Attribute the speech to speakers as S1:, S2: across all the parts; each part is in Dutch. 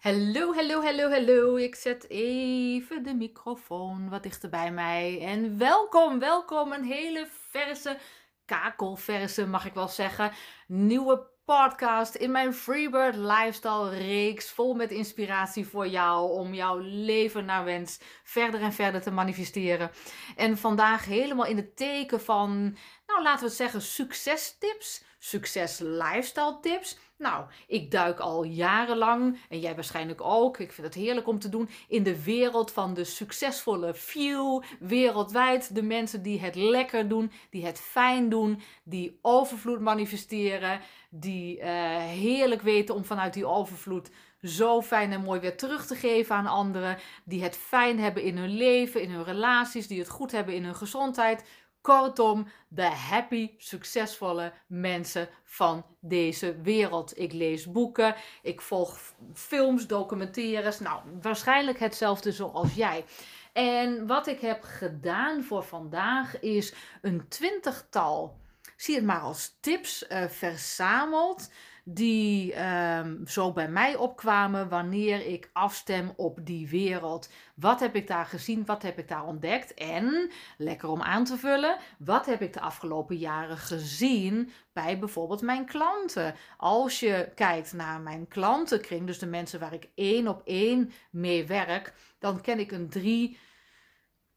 S1: Hallo, hallo, hallo, hallo. Ik zet even de microfoon wat dichter bij mij. En welkom, welkom. Een hele verse, kakelverse mag ik wel zeggen, nieuwe podcast in mijn Freebird Lifestyle reeks. Vol met inspiratie voor jou om jouw leven naar wens verder en verder te manifesteren. En vandaag helemaal in het teken van, nou laten we het zeggen, succestips. Succes lifestyle tips. Nou, ik duik al jarenlang, en jij waarschijnlijk ook, ik vind het heerlijk om te doen, in de wereld van de succesvolle few wereldwijd. De mensen die het lekker doen, die het fijn doen, die overvloed manifesteren, die uh, heerlijk weten om vanuit die overvloed zo fijn en mooi weer terug te geven aan anderen. Die het fijn hebben in hun leven, in hun relaties, die het goed hebben in hun gezondheid. Kortom, de happy, succesvolle mensen van deze wereld. Ik lees boeken, ik volg films, documentaires. Nou, waarschijnlijk hetzelfde zoals jij. En wat ik heb gedaan voor vandaag is een twintigtal, zie het maar als tips, uh, verzameld die um, zo bij mij opkwamen wanneer ik afstem op die wereld. Wat heb ik daar gezien? Wat heb ik daar ontdekt? En, lekker om aan te vullen, wat heb ik de afgelopen jaren gezien bij bijvoorbeeld mijn klanten? Als je kijkt naar mijn klantenkring, dus de mensen waar ik één op één mee werk, dan ken ik een drie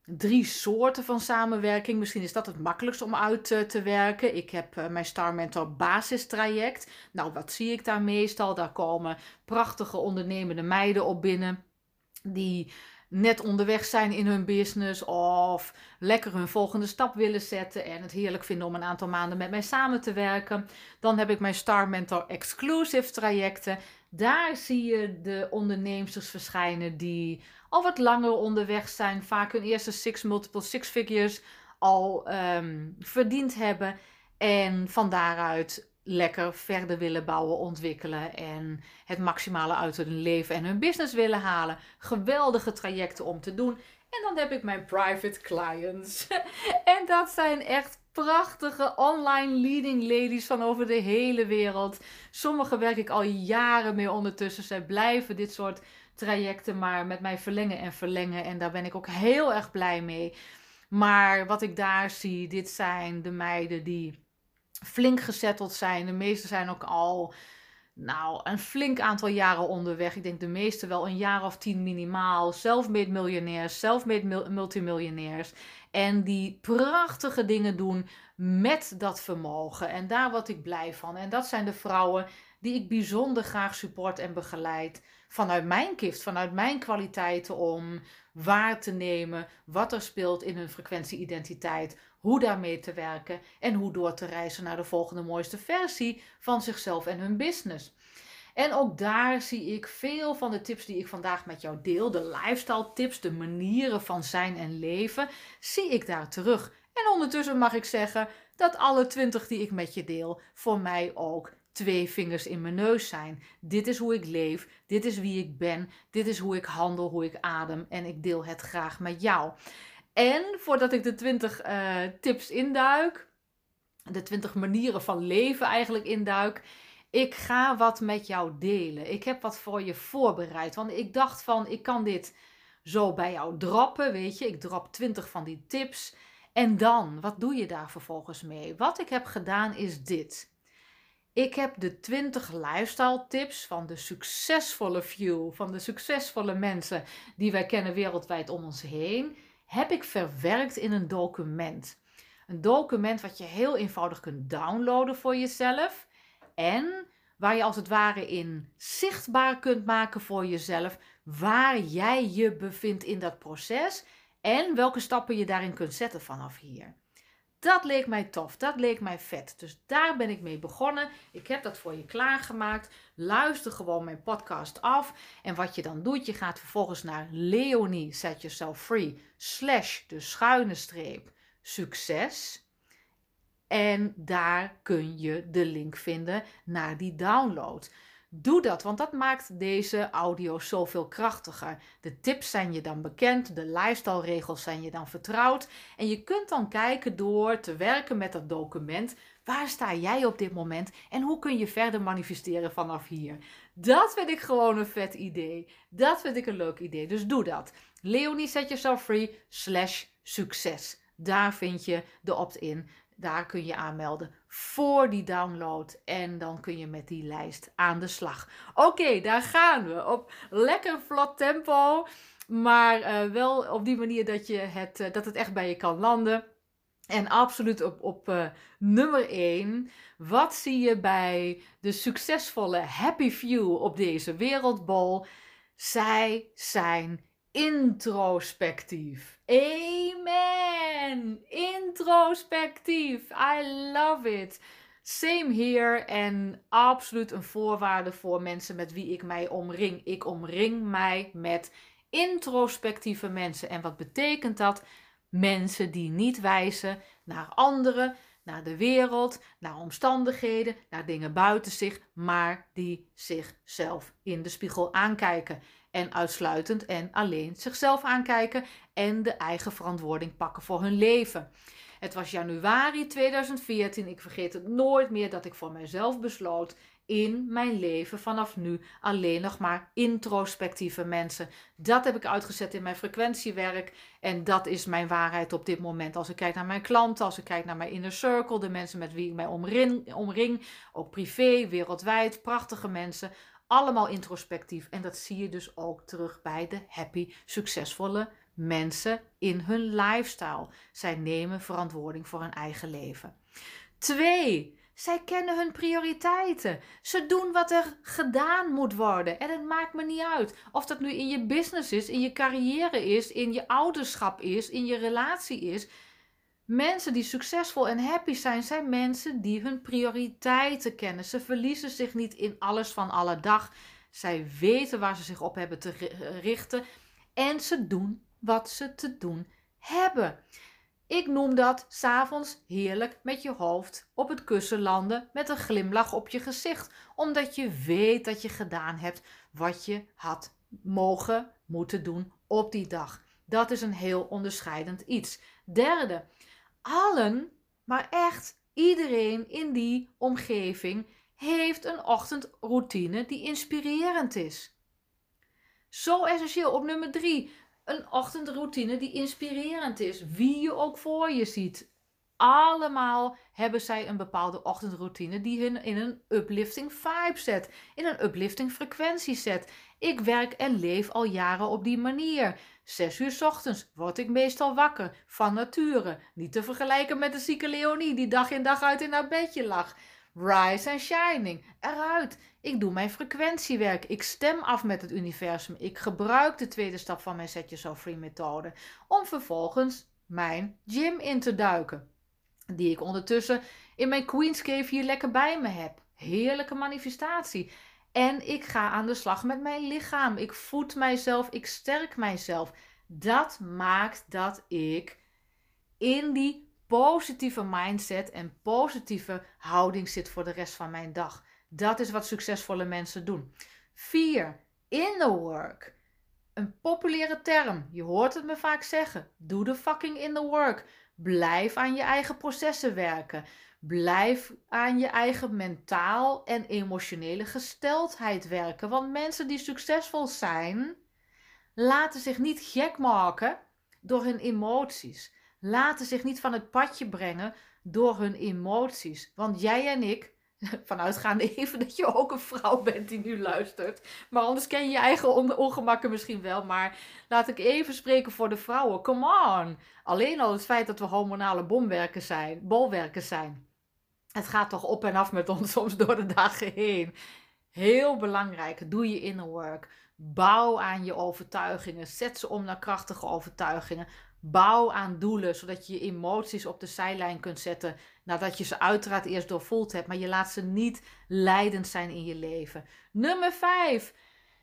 S1: drie soorten van samenwerking. Misschien is dat het makkelijkst om uit te, te werken. Ik heb uh, mijn Star Mentor basistraject. Nou, wat zie ik daar meestal? Daar komen prachtige ondernemende meiden op binnen. Die net onderweg zijn in hun business of lekker hun volgende stap willen zetten en het heerlijk vinden om een aantal maanden met mij samen te werken. Dan heb ik mijn Star Mentor Exclusive trajecten. Daar zie je de ondernemers verschijnen die al wat langer onderweg zijn, vaak hun eerste six multiple six figures al um, verdiend hebben en van daaruit lekker verder willen bouwen, ontwikkelen en het maximale uit hun leven en hun business willen halen. Geweldige trajecten om te doen. En dan heb ik mijn private clients. en dat zijn echt prachtige online leading ladies van over de hele wereld. Sommige werk ik al jaren mee ondertussen. Zij blijven dit soort trajecten maar met mij verlengen en verlengen. En daar ben ik ook heel erg blij mee. Maar wat ik daar zie, dit zijn de meiden die flink gezetteld zijn. De meeste zijn ook al nou, een flink aantal jaren onderweg. Ik denk de meeste wel een jaar of tien minimaal. Self-made miljonairs, self-made multimiljonairs. En die prachtige dingen doen met dat vermogen. En daar word ik blij van. En dat zijn de vrouwen die ik bijzonder graag support en begeleid. Vanuit mijn gift, vanuit mijn kwaliteiten om waar te nemen wat er speelt in hun frequentie-identiteit hoe daarmee te werken en hoe door te reizen naar de volgende mooiste versie van zichzelf en hun business. En ook daar zie ik veel van de tips die ik vandaag met jou deel, de lifestyle tips, de manieren van zijn en leven, zie ik daar terug. En ondertussen mag ik zeggen dat alle 20 die ik met je deel voor mij ook twee vingers in mijn neus zijn. Dit is hoe ik leef, dit is wie ik ben, dit is hoe ik handel, hoe ik adem en ik deel het graag met jou. En voordat ik de 20 uh, tips induik, de 20 manieren van leven eigenlijk induik, ik ga wat met jou delen. Ik heb wat voor je voorbereid. Want ik dacht van, ik kan dit zo bij jou droppen, weet je. Ik drop 20 van die tips. En dan, wat doe je daar vervolgens mee? Wat ik heb gedaan is dit. Ik heb de 20 lifestyle tips van de succesvolle few, van de succesvolle mensen die wij kennen wereldwijd om ons heen heb ik verwerkt in een document. Een document wat je heel eenvoudig kunt downloaden voor jezelf. En waar je als het ware in zichtbaar kunt maken voor jezelf waar jij je bevindt in dat proces en welke stappen je daarin kunt zetten vanaf hier. Dat leek mij tof, dat leek mij vet. Dus daar ben ik mee begonnen. Ik heb dat voor je klaargemaakt. Luister gewoon mijn podcast af. En wat je dan doet, je gaat vervolgens naar Leonie Set Yourself Free slash de schuine streep succes. En daar kun je de link vinden naar die download. Doe dat, want dat maakt deze audio zoveel krachtiger. De tips zijn je dan bekend, de lifestyle regels zijn je dan vertrouwd. En je kunt dan kijken door te werken met dat document Waar sta jij op dit moment en hoe kun je verder manifesteren vanaf hier? Dat vind ik gewoon een vet idee. Dat vind ik een leuk idee. Dus doe dat. Leonie Set Yourself Free slash succes. Daar vind je de opt-in. Daar kun je aanmelden voor die download. En dan kun je met die lijst aan de slag. Oké, daar gaan we. Op lekker vlot tempo. Maar uh, wel op die manier dat, je het, uh, dat het echt bij je kan landen. En absoluut op, op uh, nummer 1. Wat zie je bij de succesvolle Happy Few op deze wereldbol? Zij zijn introspectief. Amen. Introspectief. I love it. Same here en absoluut een voorwaarde voor mensen met wie ik mij omring. Ik omring mij met introspectieve mensen. En wat betekent dat? Mensen die niet wijzen naar anderen, naar de wereld, naar omstandigheden, naar dingen buiten zich, maar die zichzelf in de spiegel aankijken en uitsluitend en alleen zichzelf aankijken en de eigen verantwoording pakken voor hun leven. Het was januari 2014. Ik vergeet het nooit meer dat ik voor mezelf besloot in mijn leven vanaf nu alleen nog maar introspectieve mensen. Dat heb ik uitgezet in mijn frequentiewerk en dat is mijn waarheid op dit moment. Als ik kijk naar mijn klanten, als ik kijk naar mijn inner circle, de mensen met wie ik mij omring, omring ook privé, wereldwijd, prachtige mensen allemaal introspectief. En dat zie je dus ook terug bij de happy, succesvolle mensen in hun lifestyle. Zij nemen verantwoording voor hun eigen leven. Twee, zij kennen hun prioriteiten. Ze doen wat er gedaan moet worden. En het maakt me niet uit of dat nu in je business is, in je carrière is, in je ouderschap is, in je relatie is. Mensen die succesvol en happy zijn, zijn mensen die hun prioriteiten kennen. Ze verliezen zich niet in alles van alle dag. Zij weten waar ze zich op hebben te richten en ze doen wat ze te doen hebben. Ik noem dat s'avonds heerlijk met je hoofd op het kussen landen met een glimlach op je gezicht, omdat je weet dat je gedaan hebt wat je had mogen moeten doen op die dag. Dat is een heel onderscheidend iets. Derde, allen, maar echt iedereen in die omgeving heeft een ochtendroutine die inspirerend is. Zo essentieel op nummer drie. Een ochtendroutine die inspirerend is. Wie je ook voor je ziet. Allemaal hebben zij een bepaalde ochtendroutine die hun in een uplifting vibe zet. In een uplifting frequentie zet. Ik werk en leef al jaren op die manier. Zes uur ochtends word ik meestal wakker, van nature. Niet te vergelijken met de zieke Leonie die dag in dag uit in haar bedje lag. Rise and shining, eruit. Ik doe mijn frequentiewerk. Ik stem af met het universum. Ik gebruik de tweede stap van mijn Set Yourself Free methode. Om vervolgens mijn gym in te duiken. Die ik ondertussen in mijn Queen's Cave hier lekker bij me heb. Heerlijke manifestatie. En ik ga aan de slag met mijn lichaam. Ik voed mijzelf, ik sterk mijzelf. Dat maakt dat ik in die positieve mindset en positieve houding zit voor de rest van mijn dag. Dat is wat succesvolle mensen doen. 4. Inner work. Een populaire term. Je hoort het me vaak zeggen. Doe de fucking inner work. Blijf aan je eigen processen werken. Blijf aan je eigen mentaal en emotionele gesteldheid werken. Want mensen die succesvol zijn, laten zich niet gek maken door hun emoties. Laten zich niet van het padje brengen door hun emoties. Want jij en ik, vanuitgaande even dat je ook een vrouw bent die nu luistert. Maar anders ken je je eigen ongemakken misschien wel. Maar laat ik even spreken voor de vrouwen. Come on. Alleen al het feit dat we hormonale bomwerken zijn, bolwerken zijn het gaat toch op en af met ons soms door de dagen heen. Heel belangrijk, doe je inner work. Bouw aan je overtuigingen. Zet ze om naar krachtige overtuigingen. Bouw aan doelen, zodat je je emoties op de zijlijn kunt zetten. Nadat je ze uiteraard eerst doorvoeld hebt, maar je laat ze niet leidend zijn in je leven. Nummer 5.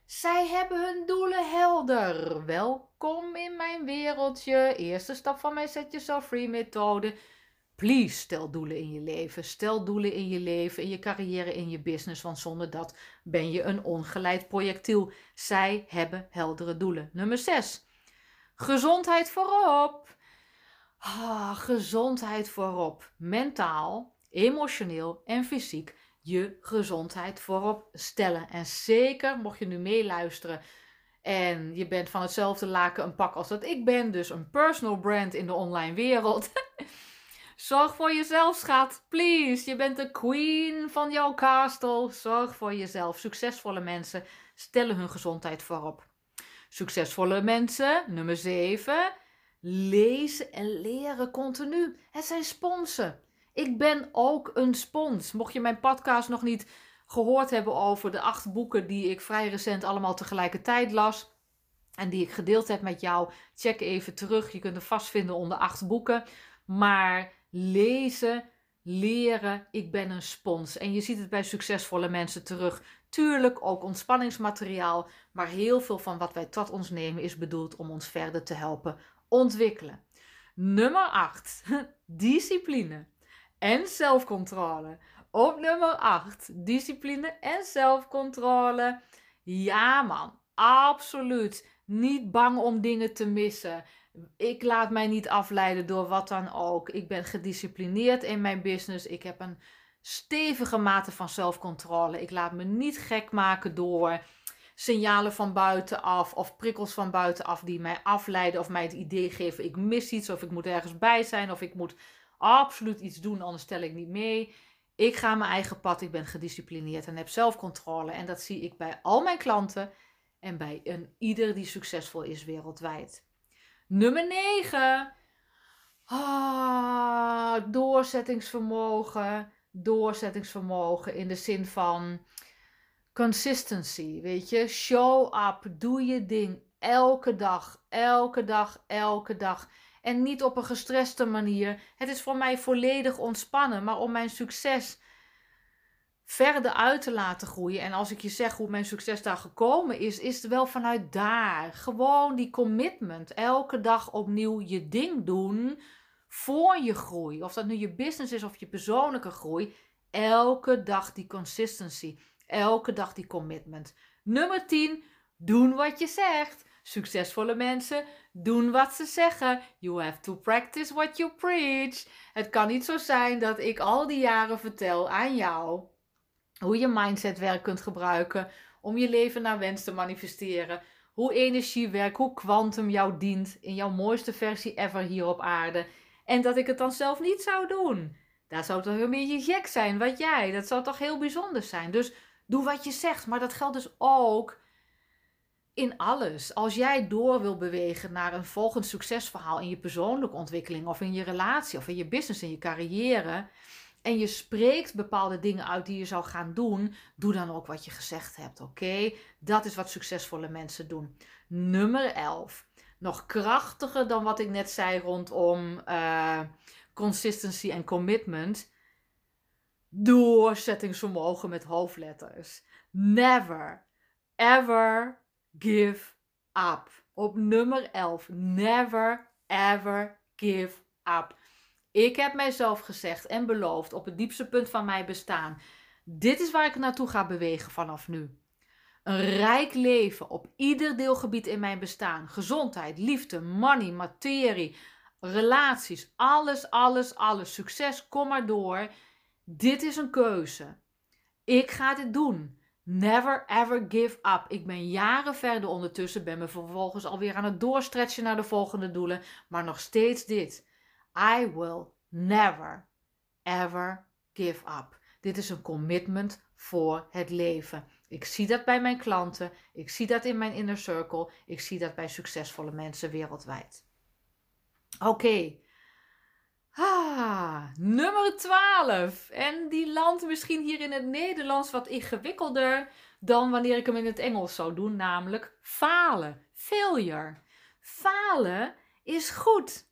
S1: Zij hebben hun doelen helder. Welkom in mijn wereldje. Eerste stap van mijn Set Yourself Free methode. Please, stel doelen in je leven. Stel doelen in je leven, in je carrière, in je business. Want zonder dat ben je een ongeleid projectiel. Zij hebben heldere doelen. Nummer 6. Gezondheid voorop. Ah, gezondheid voorop. Mentaal, emotioneel en fysiek je gezondheid voorop stellen. En zeker mocht je nu meeluisteren en je bent van hetzelfde laken een pak als dat ik ben, dus een personal brand in de online wereld. Zorg voor jezelf, schat. Please. Je bent de queen van jouw castle. Zorg voor jezelf. Succesvolle mensen stellen hun gezondheid voorop. Succesvolle mensen, nummer 7, lezen en leren continu. Het zijn sponsen. Ik ben ook een spons. Mocht je mijn podcast nog niet gehoord hebben over de acht boeken die ik vrij recent allemaal tegelijkertijd las. En die ik gedeeld heb met jou. Check even terug. Je kunt er vast vinden onder acht boeken. Maar lezen, leren, ik ben een spons. En je ziet het bij succesvolle mensen terug. Tuurlijk ook ontspanningsmateriaal. Maar heel veel van wat wij tot ons nemen is bedoeld om ons verder te helpen ontwikkelen. Nummer 8. Discipline en zelfcontrole. Op nummer 8, discipline en zelfcontrole. Ja man, absoluut. Niet bang om dingen te missen. Ik laat mij niet afleiden door wat dan ook. Ik ben gedisciplineerd in mijn business. Ik heb een stevige mate van zelfcontrole. Ik laat me niet gek maken door signalen van buitenaf of prikkels van buitenaf die mij afleiden of mij het idee geven ik mis iets of ik moet ergens bij zijn of ik moet absoluut iets doen anders stel ik niet mee. Ik ga mijn eigen pad, ik ben gedisciplineerd en heb zelfcontrole. En dat zie ik bij al mijn klanten en bij een ieder die succesvol is wereldwijd. Nummer 9. Ah, doorzettingsvermogen. Doorzettingsvermogen in de zin van consistency. Weet je, show up, doe je ding elke dag, elke dag, elke dag. En niet op een gestreste manier. Het is voor mij volledig ontspannen. Maar om mijn succes verder uit te laten groeien. En als ik je zeg hoe mijn succes daar gekomen is, is het wel vanuit daar. Gewoon die commitment. Elke dag opnieuw je ding doen voor je groei. Of dat nu je business is of je persoonlijke groei. Elke dag die consistency. Elke dag die commitment. Nummer 10. Doen wat je zegt. Succesvolle mensen doen wat ze zeggen. You have to practice what you preach. Het kan niet zo zijn dat ik al die jaren vertel aan jou hoe je mindsetwerk kunt gebruiken om je leven naar wens te manifesteren. Hoe energie werkt, hoe kwantum jou dient in jouw mooiste versie ever hier op aarde. En dat ik het dan zelf niet zou doen. Daar zou toch een beetje gek zijn, wat jij. Dat zou toch heel bijzonder zijn. Dus doe wat je zegt. Maar dat geldt dus ook in alles. Als jij door wil bewegen naar een volgend succesverhaal in je persoonlijke ontwikkeling of in je relatie of in je business, in je carrière. En je spreekt bepaalde dingen uit die je zou gaan doen, doe dan ook wat je gezegd hebt, oké? Dat is wat succesvolle mensen doen. Nummer 11. Nog krachtiger dan wat ik net zei rondom uh, consistency en commitment. Doorzettingsvermogen met hoofdletters. Never, ever give up. Op nummer 11. Never ever give up. Ik heb mijzelf gezegd en beloofd op het diepste punt van mijn bestaan. Dit is waar ik naartoe ga bewegen vanaf nu. Een rijk leven op ieder deelgebied in mijn bestaan. Gezondheid, liefde, money, materie, relaties, alles, alles, alles. Succes, kom maar door. Dit is een keuze. Ik ga dit doen. Never ever give up. Ik ben jaren verder ondertussen, ben me vervolgens alweer aan het doorstretchen naar de volgende doelen, maar nog steeds dit. I will never ever give up. Dit is een commitment voor het leven. Ik zie dat bij mijn klanten, ik zie dat in mijn inner circle, ik zie dat bij succesvolle mensen wereldwijd. Oké. Ah, nummer 12. En die landt misschien hier in het Nederlands wat ingewikkelder dan wanneer ik hem in het Engels zou doen, namelijk falen. Failure. Falen is goed.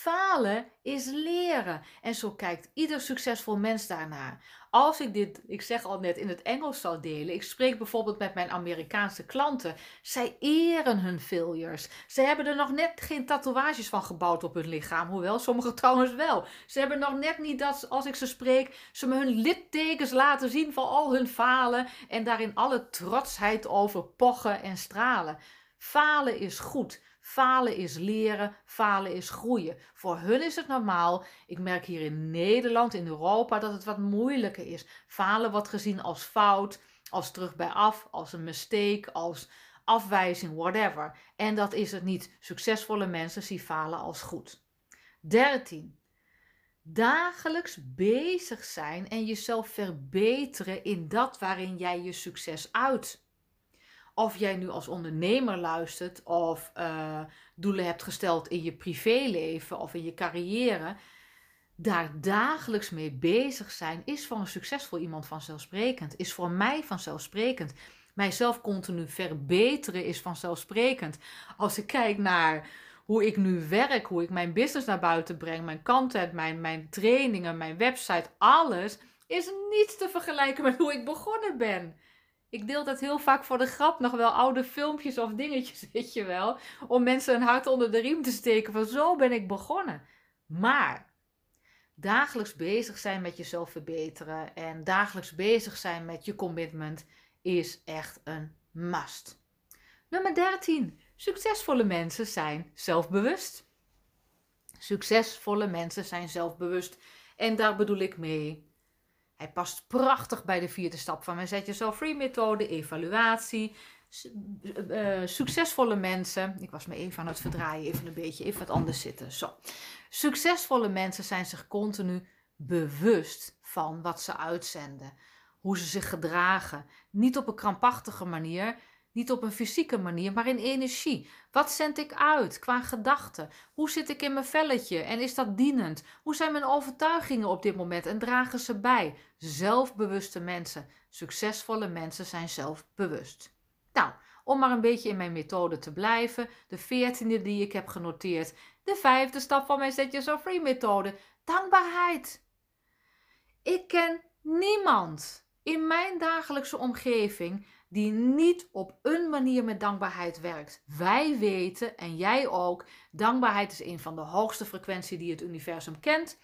S1: Falen is leren. En zo kijkt ieder succesvol mens daarnaar. Als ik dit, ik zeg al net, in het Engels zou delen. Ik spreek bijvoorbeeld met mijn Amerikaanse klanten. Zij eren hun failures. Ze hebben er nog net geen tatoeages van gebouwd op hun lichaam. Hoewel, sommigen trouwens wel. Ze hebben nog net niet dat, als ik ze spreek, ze me hun littekens laten zien van al hun falen. En daarin alle trotsheid over pochen en stralen. Falen is goed. Falen is leren, falen is groeien. Voor hun is het normaal. Ik merk hier in Nederland, in Europa, dat het wat moeilijker is. Falen wordt gezien als fout, als terug bij af, als een mistake, als afwijzing, whatever. En dat is het niet. Succesvolle mensen zien falen als goed. 13. Dagelijks bezig zijn en jezelf verbeteren in dat waarin jij je succes uit. Of jij nu als ondernemer luistert of uh, doelen hebt gesteld in je privéleven of in je carrière. Daar dagelijks mee bezig zijn is voor een succesvol iemand vanzelfsprekend. Is voor mij vanzelfsprekend mijzelf continu verbeteren is vanzelfsprekend. Als ik kijk naar hoe ik nu werk, hoe ik mijn business naar buiten breng, mijn content, mijn, mijn trainingen, mijn website, alles is niets te vergelijken met hoe ik begonnen ben. Ik deel dat heel vaak voor de grap nog wel oude filmpjes of dingetjes, weet je wel. Om mensen een hart onder de riem te steken van zo ben ik begonnen. Maar dagelijks bezig zijn met jezelf verbeteren en dagelijks bezig zijn met je commitment is echt een must. Nummer 13. Succesvolle mensen zijn zelfbewust. Succesvolle mensen zijn zelfbewust. En daar bedoel ik mee. Hij past prachtig bij de vierde stap van mijn Zet Jezelf Free methode, evaluatie. Uh, succesvolle mensen. Ik was me even aan het verdraaien, even een beetje, even wat anders zitten. Zo. Succesvolle mensen zijn zich continu bewust van wat ze uitzenden hoe ze zich gedragen. Niet op een krampachtige manier, niet op een fysieke manier, maar in energie. Wat zend ik uit qua gedachten? Hoe zit ik in mijn velletje en is dat dienend? Hoe zijn mijn overtuigingen op dit moment en dragen ze bij? Zelfbewuste mensen, succesvolle mensen zijn zelfbewust. Nou, om maar een beetje in mijn methode te blijven, de veertiende die ik heb genoteerd, de vijfde stap van mijn Set Yourself Free methode, dankbaarheid. Ik ken niemand in mijn dagelijkse omgeving die niet op een manier met dankbaarheid werkt. Wij weten, en jij ook, dankbaarheid is een van de hoogste frequenties die het universum kent.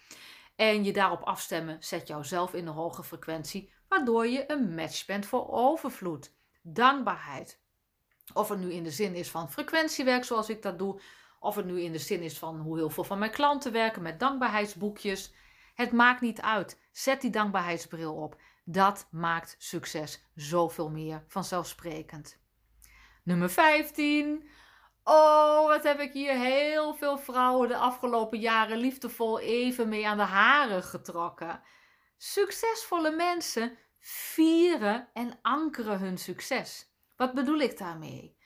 S1: En je daarop afstemmen zet jouzelf in een hoge frequentie, waardoor je een match bent voor overvloed. Dankbaarheid. Of het nu in de zin is van frequentiewerk zoals ik dat doe, of het nu in de zin is van hoe heel veel van mijn klanten werken met dankbaarheidsboekjes. Het maakt niet uit. Zet die dankbaarheidsbril op. Dat maakt succes zoveel meer vanzelfsprekend. Nummer 15. Oh, wat heb ik hier heel veel vrouwen de afgelopen jaren liefdevol even mee aan de haren getrokken. Succesvolle mensen vieren en ankeren hun succes. Wat bedoel ik daarmee?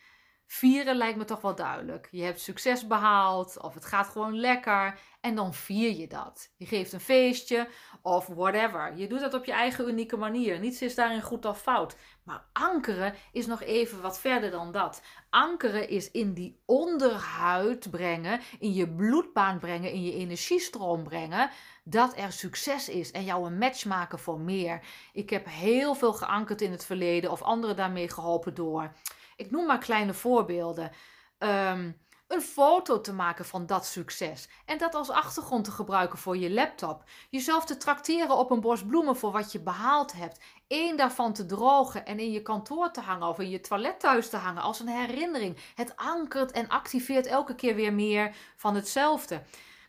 S1: Vieren lijkt me toch wel duidelijk. Je hebt succes behaald of het gaat gewoon lekker en dan vier je dat. Je geeft een feestje of whatever. Je doet dat op je eigen unieke manier. Niets is daarin goed of fout. Maar ankeren is nog even wat verder dan dat. Ankeren is in die onderhuid brengen, in je bloedbaan brengen, in je energiestroom brengen, dat er succes is en jou een match maken voor meer. Ik heb heel veel geankerd in het verleden of anderen daarmee geholpen door ik noem maar kleine voorbeelden. Um, een foto te maken van dat succes en dat als achtergrond te gebruiken voor je laptop. Jezelf te trakteren op een bos bloemen voor wat je behaald hebt. Eén daarvan te drogen en in je kantoor te hangen of in je toilet thuis te hangen als een herinnering. Het ankert en activeert elke keer weer meer van hetzelfde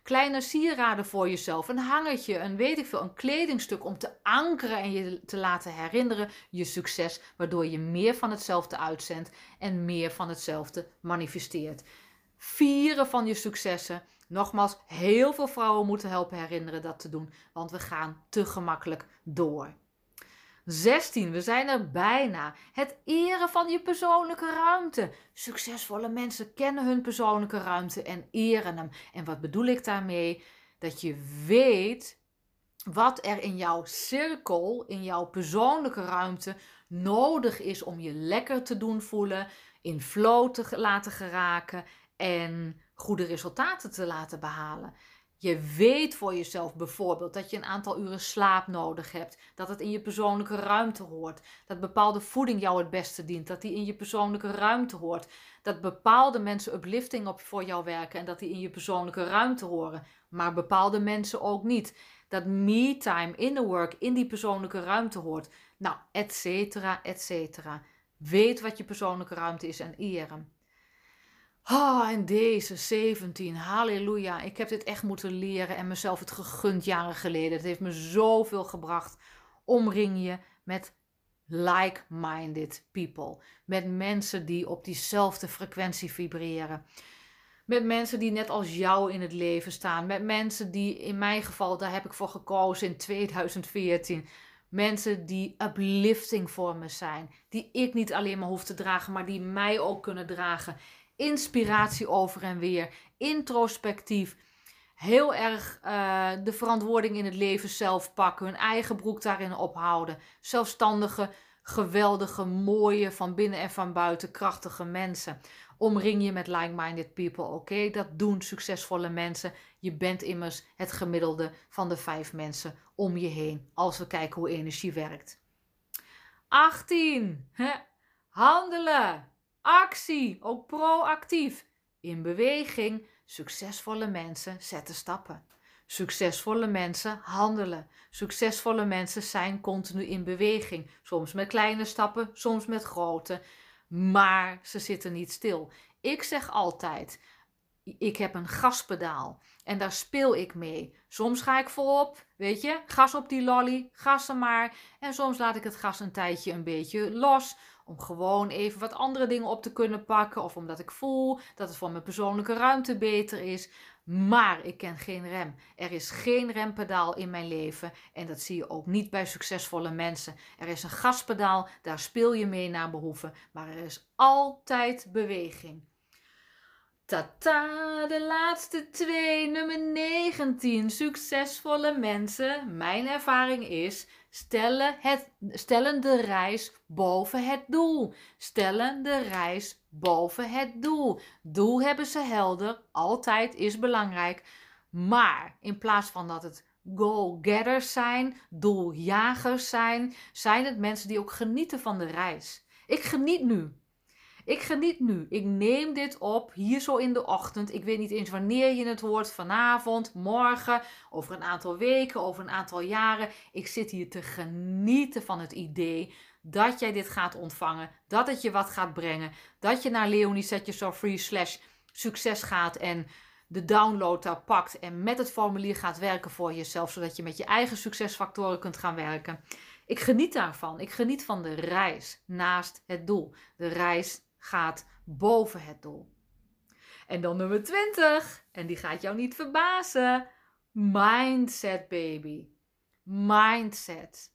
S1: kleine sieraden voor jezelf. Een hangertje, een weet ik veel, een kledingstuk om te ankeren en je te laten herinneren je succes, waardoor je meer van hetzelfde uitzendt en meer van hetzelfde manifesteert. Vieren van je successen. Nogmaals, heel veel vrouwen moeten helpen herinneren dat te doen, want we gaan te gemakkelijk door. 16. We zijn er bijna. Het eren van je persoonlijke ruimte. Succesvolle mensen kennen hun persoonlijke ruimte en eren hem. En wat bedoel ik daarmee? Dat je weet wat er in jouw cirkel, in jouw persoonlijke ruimte nodig is om je lekker te doen voelen, in flow te laten geraken en goede resultaten te laten behalen. Je weet voor jezelf bijvoorbeeld dat je een aantal uren slaap nodig hebt, dat het in je persoonlijke ruimte hoort, dat bepaalde voeding jou het beste dient, dat die in je persoonlijke ruimte hoort, dat bepaalde mensen uplifting op voor jou werken en dat die in je persoonlijke ruimte horen, maar bepaalde mensen ook niet. Dat me-time, inner work in die persoonlijke ruimte hoort. Nou, et cetera, et cetera. Weet wat je persoonlijke ruimte is en eer Ah, en deze 17, halleluja. Ik heb dit echt moeten leren en mezelf het gegund jaren geleden. Het heeft me zoveel gebracht. Omring je met like-minded people. Met mensen die op diezelfde frequentie vibreren. Met mensen die net als jou in het leven staan. Met mensen die, in mijn geval, daar heb ik voor gekozen in 2014. Mensen die uplifting voor me zijn. Die ik niet alleen maar hoef te dragen, maar die mij ook kunnen dragen. Inspiratie over en weer. Introspectief. Heel erg uh, de verantwoording in het leven zelf pakken. Hun eigen broek daarin ophouden. Zelfstandige, geweldige, mooie, van binnen en van buiten krachtige mensen. Omring je met like-minded people, oké? Dat doen succesvolle mensen. Je bent immers het gemiddelde van de vijf mensen om je heen. Als we kijken hoe energie werkt. 18. Handelen. Actie. Ook proactief. In beweging. Succesvolle mensen zetten stappen. Succesvolle mensen handelen. Succesvolle mensen zijn continu in beweging. Soms met kleine stappen, soms met grote maar ze zitten niet stil. Ik zeg altijd: ik heb een gaspedaal en daar speel ik mee. Soms ga ik volop, weet je, gas op die lolly, gassen maar. En soms laat ik het gas een tijdje een beetje los. Om gewoon even wat andere dingen op te kunnen pakken. Of omdat ik voel dat het voor mijn persoonlijke ruimte beter is. Maar ik ken geen rem. Er is geen rempedaal in mijn leven. En dat zie je ook niet bij succesvolle mensen. Er is een gaspedaal, daar speel je mee naar behoeven. Maar er is altijd beweging. Tata, de laatste twee, nummer 19. Succesvolle mensen. Mijn ervaring is stellen, het, stellen de reis boven het doel. Stellen de reis boven het doel. Doel hebben ze helder, altijd is belangrijk. Maar in plaats van dat het goal-getters zijn, doeljagers zijn, zijn het mensen die ook genieten van de reis. Ik geniet nu. Ik geniet nu. Ik neem dit op hier zo in de ochtend. Ik weet niet eens wanneer je het hoort. Vanavond, morgen, over een aantal weken, over een aantal jaren. Ik zit hier te genieten van het idee dat jij dit gaat ontvangen. Dat het je wat gaat brengen. Dat je naar Leonie Set Yourself Free slash succes gaat en de download daar pakt en met het formulier gaat werken voor jezelf, zodat je met je eigen succesfactoren kunt gaan werken. Ik geniet daarvan. Ik geniet van de reis naast het doel. De reis gaat boven het doel. En dan nummer 20, en die gaat jou niet verbazen. Mindset, baby. Mindset.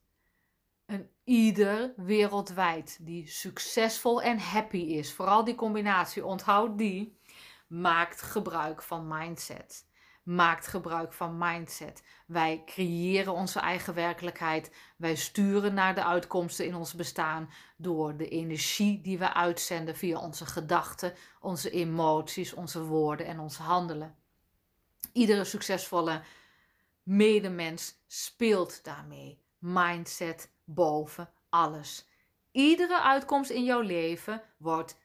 S1: Een ieder wereldwijd die succesvol en happy is, vooral die combinatie, onthoud die, maakt gebruik van mindset maakt gebruik van mindset. Wij creëren onze eigen werkelijkheid. Wij sturen naar de uitkomsten in ons bestaan door de energie die we uitzenden via onze gedachten, onze emoties, onze woorden en ons handelen. Iedere succesvolle medemens speelt daarmee. Mindset boven alles. Iedere uitkomst in jouw leven wordt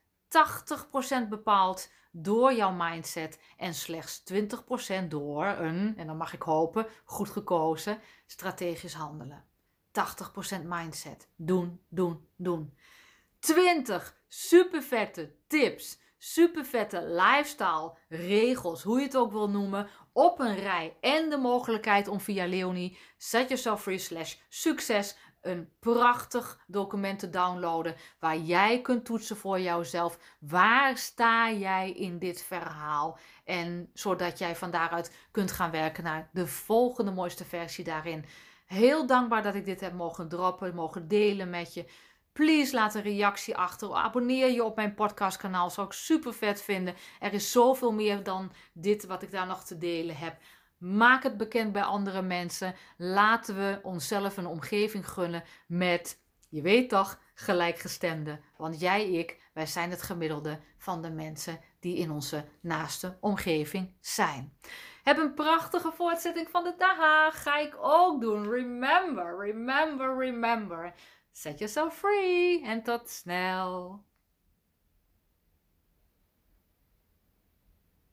S1: 80% bepaald door jouw mindset en slechts 20% door een, en dan mag ik hopen, goed gekozen strategisch handelen. 80% mindset. Doen, doen, doen. 20 supervette tips, supervette lifestyle regels, hoe je het ook wil noemen, op een rij. En de mogelijkheid om via Leonie Set Yourself Free slash succes een prachtig document te downloaden waar jij kunt toetsen voor jouzelf. Waar sta jij in dit verhaal? En zodat jij van daaruit kunt gaan werken naar de volgende mooiste versie daarin. Heel dankbaar dat ik dit heb mogen droppen, mogen delen met je. Please laat een reactie achter. Abonneer je op mijn podcastkanaal. Zou ik super vet vinden. Er is zoveel meer dan dit wat ik daar nog te delen heb. Maak het bekend bij andere mensen. Laten we onszelf een omgeving gunnen met, je weet toch, gelijkgestemden. Want jij, ik, wij zijn het gemiddelde van de mensen die in onze naaste omgeving zijn. Heb een prachtige voortzetting van de dag. Ga ik ook doen. Remember, remember, remember. Set yourself free. En tot snel.